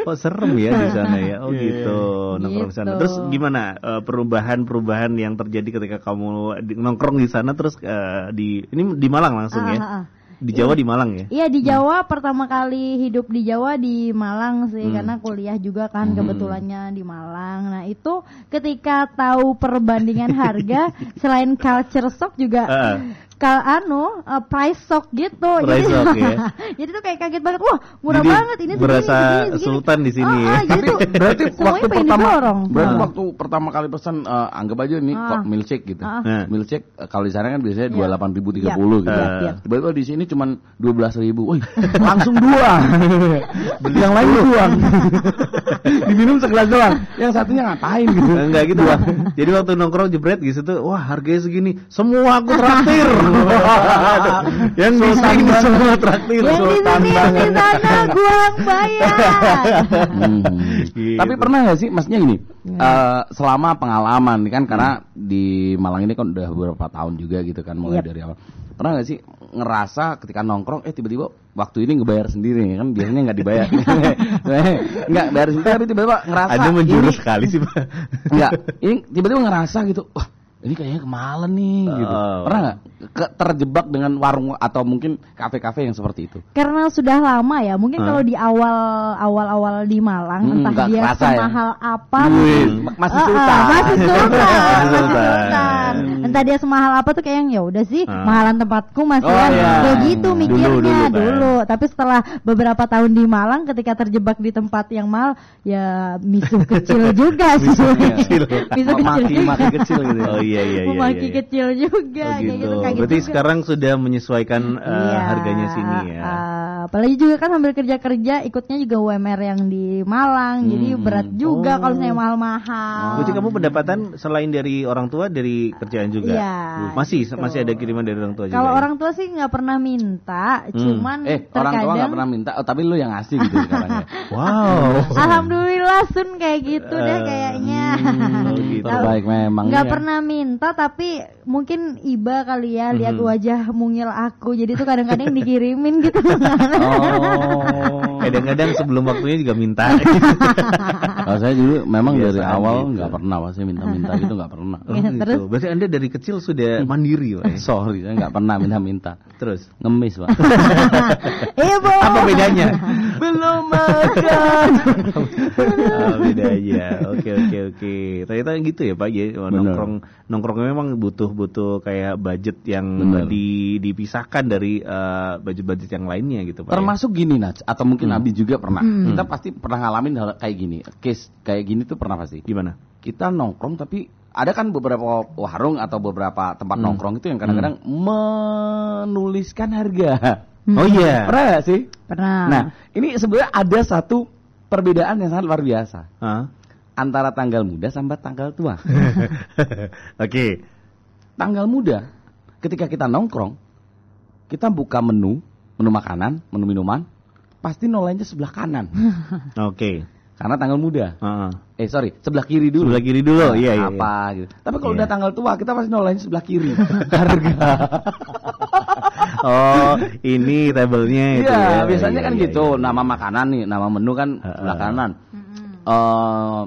Kok serem ya di sana ya? Oh gitu, nongkrong di sana. Gitu. Terus gimana eh, perubahan-perubahan yang terjadi ketika kamu nongkrong di sana terus eh, di ini di Malang langsung Ah, ya? ah, ah. Di Jawa di Malang ya? Iya di Jawa pertama kali hidup di Jawa di Malang sih karena kuliah juga kan kebetulannya di Malang. Nah itu ketika tahu perbandingan harga [LAUGHS] selain culture shock juga Ah. Kal anu uh, price shock gitu. Price jadi, shock ya. [LAUGHS] jadi tuh kayak kaget banget. Wah murah Jadi banget ini segini, berasa segini, segini. sultan di sini Ah, ya. ah, jadi tuh Berarti [LAUGHS] waktu pertama didorong. berarti Ah. waktu pertama kali pesan eh, anggap aja nih Ah. kok milkshake gitu. Ah. Nah. Milkshake eh, kalau di sana kan biasanya dua delapan ribu tiga puluh gitu. iya, Eh. iya. Tiba-tiba di sini cuma dua belas ribu. Wih, [LAUGHS] langsung dua. yang lain dua. Diminum segelas doang. Yang satunya ngapain gitu? Enggak gitu. Jadi waktu nongkrong jebret gitu tuh, wah harganya segini, semua aku traktir. Yang di sini semua traktir. Yang di sini di banget. sana gua bayar. Hmm. Gitu. Tapi pernah nggak sih, maksudnya gini, eh, selama pengalaman kan karena di Malang ini kan udah beberapa tahun juga gitu kan mulai Yep. dari awal. Pernah nggak sih ngerasa ketika nongkrong, eh tiba-tiba waktu ini ngebayar sendiri kan biasanya nggak dibayar, [LAUGHS] [LAUGHS] nggak bayar sendiri tapi tiba-tiba ngerasa Anda menjurus ini- sekali sih, Pak. Enggak, ini tiba-tiba ngerasa gitu, wah ini kayaknya kemalan nih gitu. Oh. Pernah nggak Ke- terjebak dengan warung atau mungkin kafe-kafe yang seperti itu? Karena sudah lama ya, mungkin Hah? kalau di awal awal-awal di Malang Hmm, entah dia ya? semahal apa Wih, mungkin masih Ah, ah, sultan. masih [LAUGHS] sultan, Masih masih sultan. Entah dia semahal apa tuh kayak yang ya udah sih, Ah. mahalan tempatku masih Oh, ya. iya. kayak gitu Dulu, mikirnya dulu, kan. dulu. Tapi setelah beberapa tahun di Malang ketika terjebak di tempat yang mahal, ya misuh [LAUGHS] kecil juga sih. Misuh kecil. misuh kecil Maki- maki kecil gitu ya. [LAUGHS] Oh iya iya iya. Memaki iya. kecil juga Oh, kayak gitu. gitu kaget Berarti juga. sekarang sudah menyesuaikan eh, Iya, harganya sini ya. ah, apalagi juga kan sambil kerja-kerja ikutnya juga UMR yang di Malang, jadi Hmm. berat juga Oh. kalau saya mahal-mahal. Berarti kamu pendapatan selain dari orang tua dari kerjaan juga? Iya, Masih gitu. masih ada kiriman dari orang tua juga. Kalau ya? orang tua sih nggak pernah minta, cuman Eh, orang tua terkadang nggak pernah minta, oh, tapi lu yang ngasih gitu sekarang ya. [LAUGHS] Wow. Alhamdulillah Sun kayak gitu deh Eh, kayaknya. oh, gitu. Terbaik memang. Nggak ya. pernah minta tapi mungkin iba kali ya lihat Mhm. wajah mungil aku jadi tuh kadang-kadang dikirimin gitu. [LAUGHS] Oh. Kadang-kadang sebelum waktunya juga minta. [LAUGHS] Kalau saya dulu memang dari Kebiasaan awal gitu. nggak pernah pasti minta-minta gitu nggak pernah. Oh, Ya, gitu. terus? Berarti Anda dari kecil sudah mandiri, Pak. ya? [LAUGHS] Sorry, saya nggak pernah minta-minta. Terus Ngemis, Pak. [LAUGHS] Iya, apa bedanya? [LAUGHS] belum makan. Oh, [LAUGHS] beda aja. Oke oke oke. Ternyata gitu ya Pak. Ya, nongkrong nongkrongnya memang butuh butuh kayak budget yang Bener. di, dipisahkan dari eh, budget-budget yang lainnya gitu Pak. ya. Termasuk gini Nats, atau mungkin Hmm. Abi juga pernah. Hmm. Kita pasti pernah ngalamin hal kayak gini. Case kayak gini tuh pernah pasti. gimana? Kita nongkrong tapi ada kan beberapa warung atau beberapa tempat Hmm. nongkrong itu yang kadang-kadang menuliskan harga. Oh iya. Pernah nggak sih? Pernah. Nah, ini sebenarnya ada satu perbedaan yang sangat luar biasa Hah? antara tanggal muda sama tanggal tua. [LAUGHS] Oke. tanggal muda, ketika kita nongkrong, kita buka menu, menu makanan, menu minuman, pasti nolainya sebelah kanan. [LAUGHS] Oke. Karena tanggal muda. Heeh. Eh sorry, sebelah kiri dulu. Sebelah kiri dulu. Iya iya. Apa gitu. Tapi kalau Iya. udah tanggal tua, kita pasti nolainya sebelah kiri. [LAUGHS] Harga. Oh, ini tabelnya itu Iya, ya. biasanya Iya, kan iya, gitu. iya. Nama makanan nih, nama menu kan Heeh. sebelah kanan. Eh,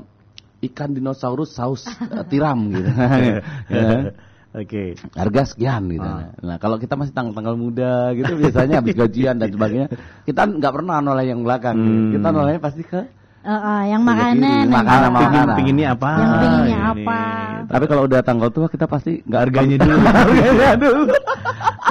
ikan dinosaurus saus eh, tiram gitu. [LAUGHS] Ya. Oke. harga sekian gitu. Ah. Nah kalau kita masih tanggal-tanggal muda gitu biasanya habis gajian dan sebagainya kita nggak pernah noleh yang belakang. gitu. Hmm. Kita nolehnya pasti ke. Eh, eh, yang makanan, makanan, apa. Pingin, makanan. pinginnya apa? Yang pinginnya Ini. apa? Tapi kalau udah tanggal tua kita pasti nggak Harganya dulu. harganya dulu. [LAUGHS]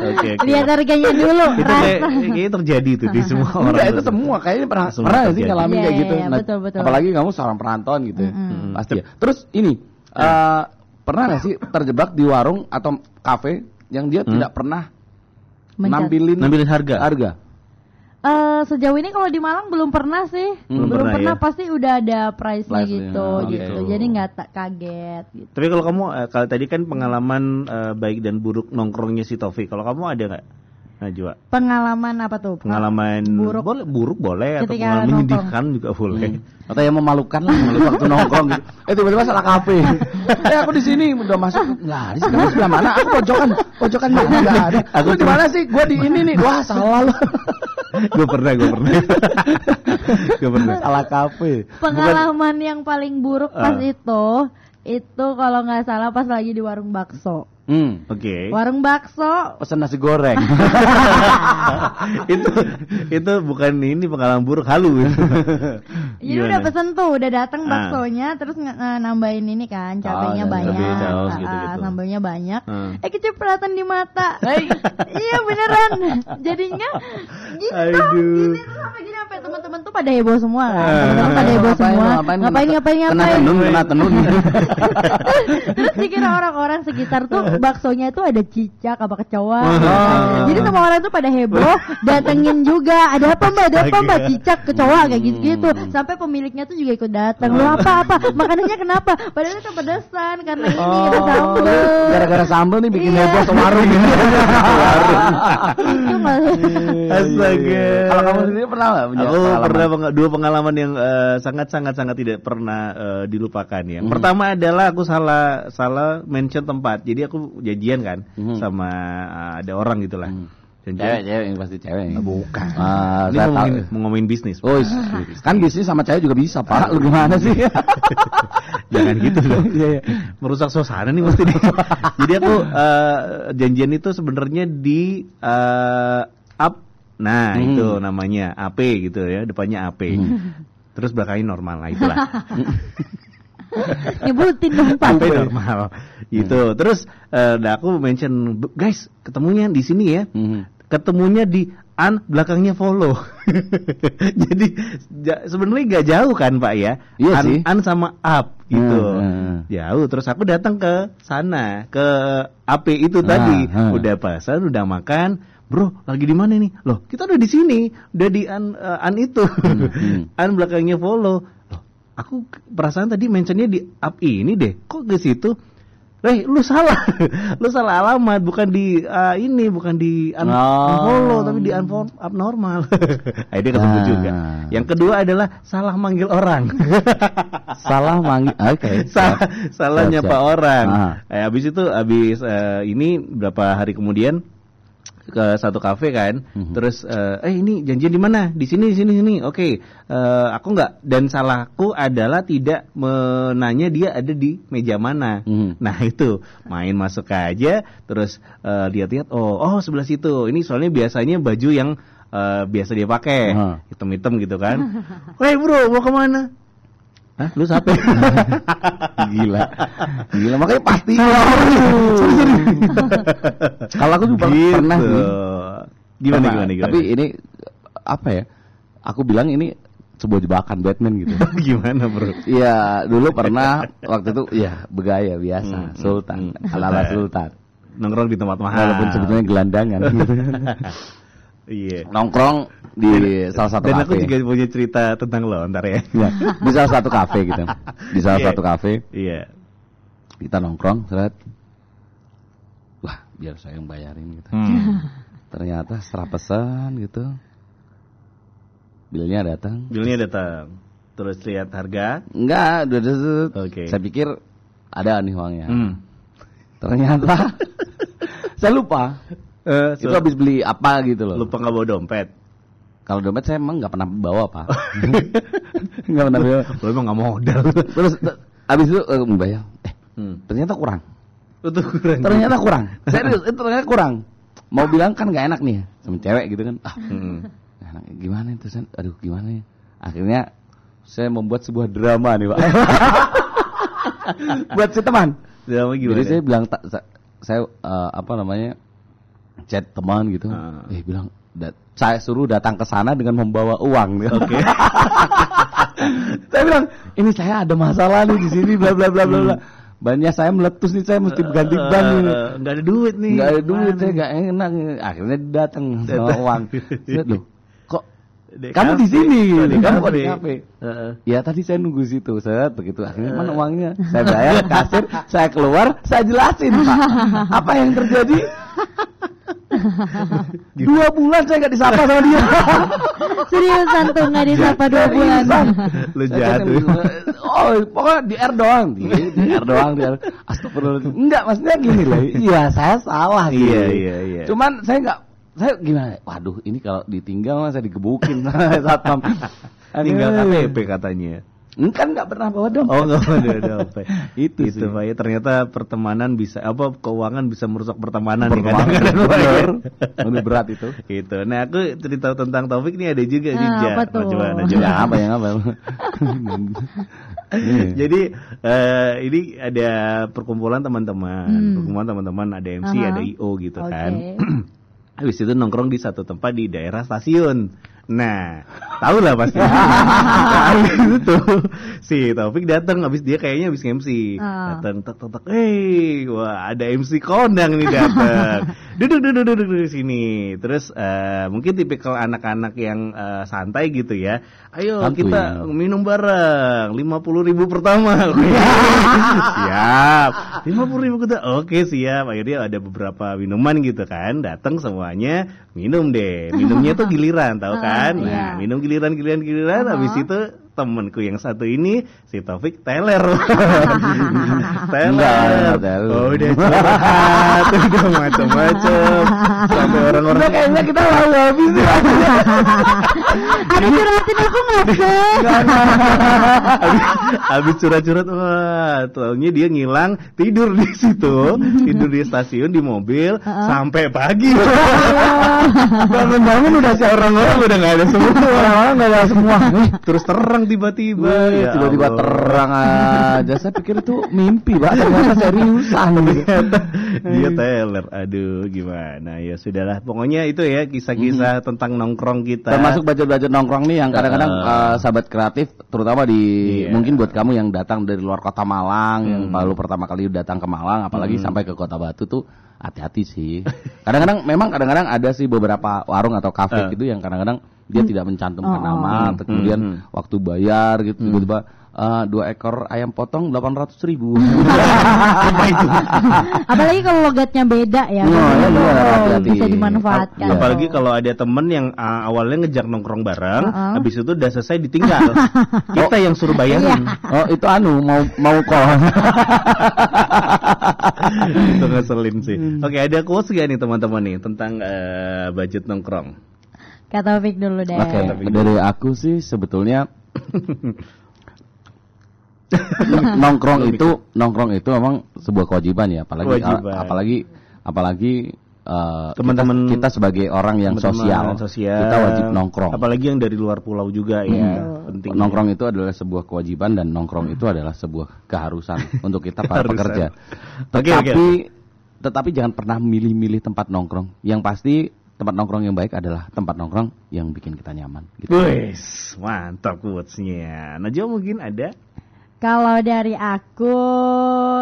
Oke, oke. Lihat harganya dulu. Itu kayak, kayaknya terjadi tuh di semua orang. Enggak itu semua kayaknya pernah Semua pernah sih ngalamin Iya, kayak iya, gitu. iya, betul, betul. Apalagi kamu seorang perantauan gitu. ya. Mm-mm. Pasti ya. Terus ini eh, pernah nggak sih terjebak di warung atau kafe yang dia Hmm? tidak pernah nampilin Nampilin harga. harga. Eh, sejauh ini kalau di Malang belum pernah sih. Belum belum pernah, pernah, ya? pasti udah ada price-nya Price-nya, gitu oke. gitu. Jadi nggak tak kaget gitu. Tapi kalau kamu eh, kalau tadi kan pengalaman eh, baik dan buruk nongkrongnya si Taufik. Kalau kamu ada nggak? Najwa. Pengalaman apa tuh? Pengalaman buruk. boleh buruk boleh atau Ketika pengalaman nongkrong. menyedihkan juga boleh. Atau yang memalukan lah kalau waktu nongkrong gitu. Eh tiba-tiba salah kafe. eh aku di sini udah masuk. Nggak ada sih kamu sebelah mana? Aku pojokan. Pojokan mana? Nggak ada. Aku di mana sih? Gua di ini nih. Wah salah lu. Gue pernah, gue pernah. gue pernah. salah kafe. Pengalaman yang paling buruk pas Ah. itu itu kalau nggak salah pas lagi di warung bakso. Hmm. Oke. Warung bakso Pesan nasi goreng. [LAUGHS] itu itu bukan ini pengalaman buruk halu. [LAUGHS] Jadi Gimana? udah pesen tuh, udah datang Ah. baksonya, terus nge- nge- nambahin ini kan, cabenya iya, banyak, cabai, saus ah, gitu-gitu. sambalnya banyak. Hmm. Eh kecipratan di mata. iya beneran. Jadinya gitu, Aduh. gini terus sampai gini sampai teman-teman tuh pada heboh semua kan. Ah. Teman-teman pada heboh Ngapain, semua. ngapain, Ngapain ngapain Kena ngapain. tenun, kena tenun. [LAUGHS] Terus dikira orang-orang sekitar tuh baksonya itu ada cicak apa kecoa. Oh. kan. Jadi semua orang tuh pada heboh, [LAUGHS] datengin juga. Ada apa mbak? Ada apa mbak? Cicak kecoa kayak gitu-gitu. Sampai pemiliknya tuh juga ikut datang. Lu apa apa? [LAUGHS] Makanannya kenapa? Padahal itu pedesan karena ini ada sambel. Oh, Gara-gara sambel nih bikin Iya. heboh sewarung. Itu malah. [LAUGHS] Astaga. Kalau kamu sendiri pernah nggak punya Aku pengalaman? pernah peng- dua pengalaman yang eh, sangat sangat sangat tidak pernah eh, dilupakan ya. Hmm. Pertama adalah aku salah salah mention tempat. Jadi aku janjian kan Hmm. sama eh, ada orang gitulah. Hmm. Janjian. Cewek, cewek ini pasti cewek. ini. Bukan. Ah, Ini saya tahu. ngomongin, mau ngomongin bisnis. Oh, kan bisnis sama cewek juga bisa, Pak. Lu gimana sih? [LAUGHS] Jangan gitu dong. Iya, iya. Merusak suasana nih mesti nih. [LAUGHS] Jadi aku eh, janjian itu sebenarnya di eh, up. Nah, Hmm. itu namanya AP gitu ya, depannya AP. Terus belakangnya normal lah itulah. [LAUGHS] Nyebutin dong Pak. AP normal. Gitu. Terus eh, nah aku mention, "Bu- guys, ketemunya di sini ya. Hmm. Ketemunya di an belakangnya follow. [LAUGHS] Jadi ja- sebenarnya nggak jauh kan Pak ya? Iya an, sih. an sama up gitu. Hmm, hmm. Jauh. Terus aku datang ke sana ke AP itu Ah, tadi. ah. Udah pesan, udah makan. Bro, lagi di mana nih? Loh, kita udah di sini, udah di an, eh, an itu. hmm. [LAUGHS] an belakangnya follow. Aku perasaan tadi mentionnya di up ini deh. Kok ke situ? Eh, lu salah. [LAUGHS] lu salah alamat, bukan di ah, ini, bukan di un Oh. unfollow, tapi di unfollow abnormal. [LAUGHS] Akhirnya ketemu Ah. juga. Yang kedua adalah salah manggil orang. [LAUGHS] Salah manggil. Oke. salah siap. salah Siap, nyapa siap. orang. Ah. Eh, habis itu habis eh, ini berapa hari kemudian ke satu kafe kan, Mhm. terus eh, eh ini janjian di mana? Di sini, di sini, sini. Oke, eh, aku nggak dan salahku adalah tidak menanya dia ada di meja mana. Mhm. Nah itu main masuk aja, terus eh, lihat-lihat, oh, oh sebelah situ. Ini soalnya biasanya baju yang eh, biasa dia pakai, Hah. hitam-hitam gitu kan. [LAUGHS] Woi bro, mau ke mana? Hah, lu siapa? [LAUGHS] Gila. Gila makanya pasti. Kalau aku juga Gitu. pernah sih. Gimana, Pernah. gimana, gimana? Tapi ini apa ya? Aku bilang ini sebuah jebakan Batman gitu. [LAUGHS] gimana bro? Iya, dulu pernah waktu itu ya begaya biasa, Hmm, sultan, hmm. ala-ala sultan. Nongkrong di tempat mahal. Walaupun sebetulnya gelandangan gitu. [LAUGHS] Iya. Nongkrong di salah satu Dan aku kafe. juga punya cerita tentang lo ntar ya. Ya, di salah satu kafe gitu. [LAUGHS] Di salah Iya. satu kafe Iya. kita nongkrong, seret. Wah, biar saya yang bayarin gitu. Hmm. [LAUGHS] Ternyata setelah pesan gitu. Bilnya datang. Bilnya datang. Terus lihat harga. Enggak, udah Oke. Saya pikir ada nih uangnya. Hmm. Ternyata [LAUGHS] saya lupa. Eh, Itu habis beli apa gitu loh. lupa nggak bawa dompet. Kalau dompet saya emang nggak pernah bawa pak. [LAUGHS] Nggak pernah bawa. Lo emang nggak modal. Terus t- habis itu eh, bayar. Eh Hmm. ternyata kurang. Itu kurang. Ternyata kurang. [LAUGHS] Serius, itu ternyata kurang. Mau bilang kan nggak enak nih ya sama cewek gitu kan. Ah, Hmm. enak. Gimana itu? Aduh gimana ya? Akhirnya saya membuat sebuah drama nih pak. [LAUGHS] Buat si teman. Drama gimana? Jadi saya bilang tak sa- saya eh, apa namanya chat teman gitu. Ah. Eh bilang "Dat- saya suruh datang ke sana dengan membawa uang. Oke. [LAUGHS] saya bilang ini saya ada masalah nih di sini bla bla bla bla bla. Banyak saya meletus nih saya mesti ganti ban nih. Eh, Nggak ada duit nih. Nggak ada duit saya nggak enak. Akhirnya datang sama uang. [LAUGHS] Loh Di kamu di sini? Kamu kok di kafe. Ya tadi saya nunggu situ, set begitu. Akhirnya mana uangnya? Saya bayar kasir, saya keluar, saya jelasin pak, apa yang terjadi? dua bulan saya nggak disapa sama dia. Seriusan tuh nggak disapa dua bulan. Lu Saya jahat. Oh, pokoknya di R doang, di, di R doang, di R. Astagfirullahaladzim. Enggak, maksudnya gini loh. Iya, saya salah. Iya, iya, iya. Cuman saya nggak, saya gimana? Waduh, ini kalau ditinggal mah [LAUGHS] saya digebukin satpam. Tinggal Aduh. KTP katanya. Kan nggak pernah bawa dompet. Oh nggak ada dompet. [LAUGHS] Itu itu sih. Pak ya ternyata pertemanan bisa apa keuangan bisa merusak pertemanan nih kadang-kadang [LAUGHS] bener. Lebih berat itu. Itu. Nah aku cerita tentang Taufik nih ada juga nih Ah, Ja. apa tuh? Coba, nah, Ya coba. apa yang apa? Iya. Jadi eh, ini ada perkumpulan teman-teman, Hmm. perkumpulan teman-teman ada MC, Aha. ada IO gitu Oke. kan. [CLEARS THROAT] Habis itu nongkrong di satu tempat di daerah stasiun. Nah, tahu lah pasti. [LAUGHS] Habis itu si Taufik datang, habis dia kayaknya habis MC. Ah. Datang, tek tek tek, hey, wah ada MC kondang nih datang. [LAUGHS] duduk, duduk, duduk, duduk di sini. Terus eh, mungkin tipikal anak-anak yang eh, santai gitu ya. Ayo Santuy. kita minum bareng, lima puluh ribu pertama. [LAUGHS] Siap. Lima puluh ribu kita, oke siap. Akhirnya ada beberapa minuman gitu kan, datang semuanya minum deh. Minumnya tuh giliran, tahu Ah, kan? Nah, iya. minum giliran, giliran, giliran. Uh-huh. Habis itu temenku yang satu ini si Taufik teler. [LAUGHS] Enggak, teler. enggak teler. Oh, udah curhat, [LAUGHS] udah macam-macam. Sampai orang-orang Udah kayaknya kita lalu habis nih. Ada [LAUGHS] curhatin aku nggak sih? habis, habis curhat-curhat wah taunya dia ngilang tidur di situ tidur di stasiun di mobil sampai pagi bangun-bangun udah si orang-orang udah nggak ada semua Orang-orang nggak ada semua. terus terang tiba-tiba Ya tiba-tiba Allah. terang aja. Saya pikir itu mimpi, Pak. Ternyata seriusan. Ternyata dia teler aduh gimana ya sudahlah pokoknya itu ya kisah-kisah tentang nongkrong kita Termasuk budget-budget nongkrong nih yang kadang-kadang Uh. eh, sahabat kreatif, terutama di Iya. mungkin buat kamu yang datang dari luar kota Malang, yang Hmm. baru pertama kali datang ke Malang, apalagi sampai ke Kota Batu tuh hati-hati sih. Kadang-kadang memang kadang-kadang ada sih beberapa warung atau kafe Uh. gitu yang kadang-kadang dia tidak mencantumkan Oh, oh. nama, Hmm, atau kemudian hmm, waktu bayar gitu tiba-tiba eh, dua ekor ayam potong delapan ratus ribu. [LAUGHS] Apalagi kalau logatnya beda ya. Oh, iya, Oh, iya, hati-hati. bisa dimanfaatkan. Iya. Apalagi kalau ada temen yang uh, awalnya ngejak nongkrong bareng, Uh-uh. habis itu udah selesai ditinggal. [LAUGHS] Kita yang suruh bayarin. oh itu anu mau mau call. [LAUGHS] itu ngeselin sih. Oke, ada quotes gak nih teman-teman nih tentang eh, budget nongkrong? Kata Taufik dulu deh. Oke, dari aku sih sebetulnya [LAUGHS] nongkrong itu nongkrong itu memang sebuah kewajiban ya, apalagi Kewajiban. apalagi apalagi eh, Teman-teman- kita, kita sebagai orang yang Teman-teman sosial, sosial, kita wajib nongkrong. Apalagi yang dari luar pulau juga ya, penting. Nongkrong itu adalah sebuah kewajiban dan nongkrong itu adalah sebuah keharusan [LAUGHS] untuk kita para pekerja. Oke, Tetapi oke, tetapi jangan pernah milih-milih tempat nongkrong. Yang pasti tempat nongkrong yang baik adalah tempat nongkrong yang bikin kita nyaman. Gitu. Wes, mantap quotes-nya. Najwa mungkin ada? Kalau dari aku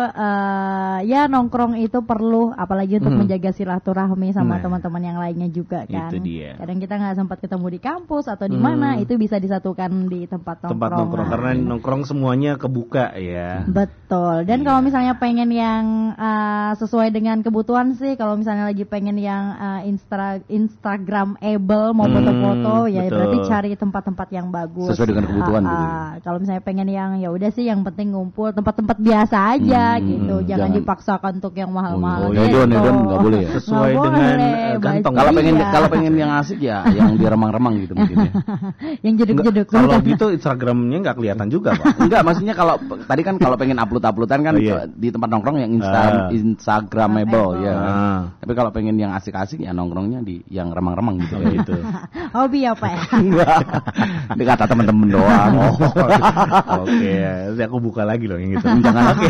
eh, ya nongkrong itu perlu apalagi untuk Hmm. menjaga silaturahmi sama Nah. teman-teman yang lainnya juga kan. Itu dia. Kadang kita nggak sempat ketemu di kampus atau di Hmm. mana itu bisa disatukan di tempat nongkrong. Tempat nongkrong karena nongkrong semuanya kebuka ya. Betul. Dan Iya. kalau misalnya pengen yang eh, sesuai dengan kebutuhan sih, kalau misalnya lagi pengen yang eh, instra Instagramable mau Hmm, foto-foto, ya betul. berarti cari tempat-tempat yang bagus. Sesuai dengan kebutuhan gitu ya. ah. Kalau misalnya pengen yang ya udah sih, yang penting ngumpul tempat-tempat biasa aja Hmm, gitu. Jangan, jangan- dipaksakan untuk yang mahal-mahal. Oh, iya. Hedon, gitu. hedon, nggak boleh ya? Sesuai Nggak dengan, boleh, eh, kantong. baik- Kalau pengen iya. kalau pengen yang asik ya [LAUGHS] yang diremang-remang gitu mungkin ya. [LAUGHS] yang jeduk-jeduk. Kalau gitu Instagramnya nggak kelihatan juga pak. [LAUGHS] Enggak, maksudnya kalau tadi kan kalau pengen upload-uploadan kan Oh, iya. di tempat nongkrong yang insta Ah. instagramable ya. kan. Ah. Tapi kalau pengen yang asik-asik ya nongkrongnya di yang remang-remang gitu. Oh, gitu. Hobi apa ya? Enggak. Kata temen-temen doang. Oh, Oke, nanti aku buka lagi loh yang gitu. [LAUGHS] Jangan. Oke.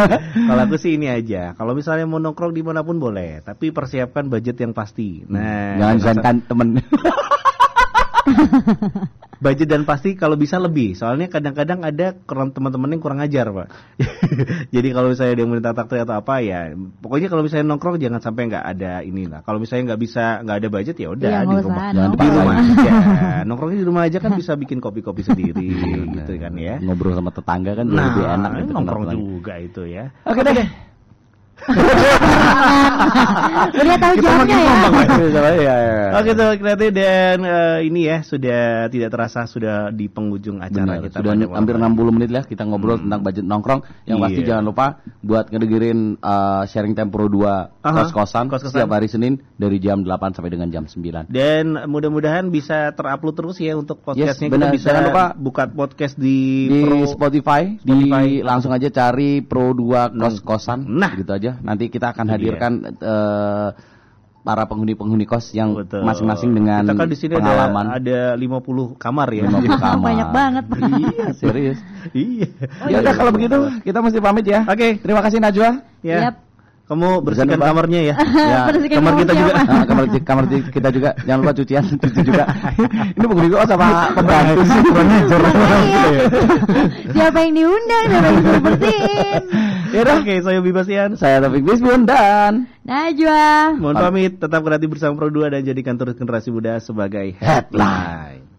[LAUGHS] Kalau aku sih ini aja. Kalau misalnya mau nongkrong di mana pun boleh, tapi persiapkan budget yang pasti. Nah, Jangan disangkan temen. [LAUGHS] [LAUGHS] budget dan pasti kalau bisa lebih. Soalnya kadang-kadang ada kurang teman-teman yang kurang ajar, Pak. [LAUGHS] Jadi kalau misalnya dia minta takdir atau apa ya, pokoknya kalau misalnya nongkrong jangan sampai nggak ada inilah. Kalau misalnya nggak bisa nggak ada budget ya udah Iya, di rumah. Jangan Di rumah aja. [LAUGHS] Nongkrongnya di rumah aja kan bisa bikin kopi-kopi sendiri gitu kan ya. Ngobrol sama tetangga kan Nah, lebih enak gitu nongkrong juga itu ya. Oke deh. [LAUGHS] Udah tahu jamnya ya. [LAUGHS] Iya, Oke tuh kreatif dan eh, ini ya sudah tidak terasa sudah di penghujung acara Benar, kita sudah hampir hari. 60 menit lah kita ngobrol tentang budget nongkrong. Yang pasti Iya. jangan lupa buat ngedengerin uh, sharing tempro 2 Aha, kos-kosan setiap hari Senin dari jam 8 sampai dengan jam 9. Dan mudah-mudahan bisa terupload terus ya untuk podcastnya Yes, benar. kita bisa Jangan lupa buka podcast di, Di Pro Spotify, Spotify. di langsung aja cari Pro 2 kos-kosan. Nah. gitu aja. Nanti kita akan Itu hadirkan eh, para penghuni-penghuni kos yang Betul. masing-masing dengan kita kan di sini ada pengalaman. ada 50 kamar ya. 50 [LAUGHS] kamar. Banyak banget. Iya, [LAUGHS] serius. iya. ya udah kalau begitu kita mesti pamit ya. Oke. Terima kasih Najwa. Ya. Yap. Kamu bersihkan Jangan kamarnya ya. [LAUGHS] Ya, Bersihkan kamar kita juga. siapa? Ah, kamar kamar kita juga jangan lupa cucian [LAUGHS] cuci juga. [LAUGHS] Ini penghuni kos sama pembantu sih ajar. Iya. Siapa yang diundang? Siapa yang disuruh bersihin? Ya udah, oke, saya Bibasian. Saya Taufik Bisbun dan Najwa. Mohon pamit, tetap kreatif bersama Pro 2 dan jadikan terus generasi muda sebagai headline.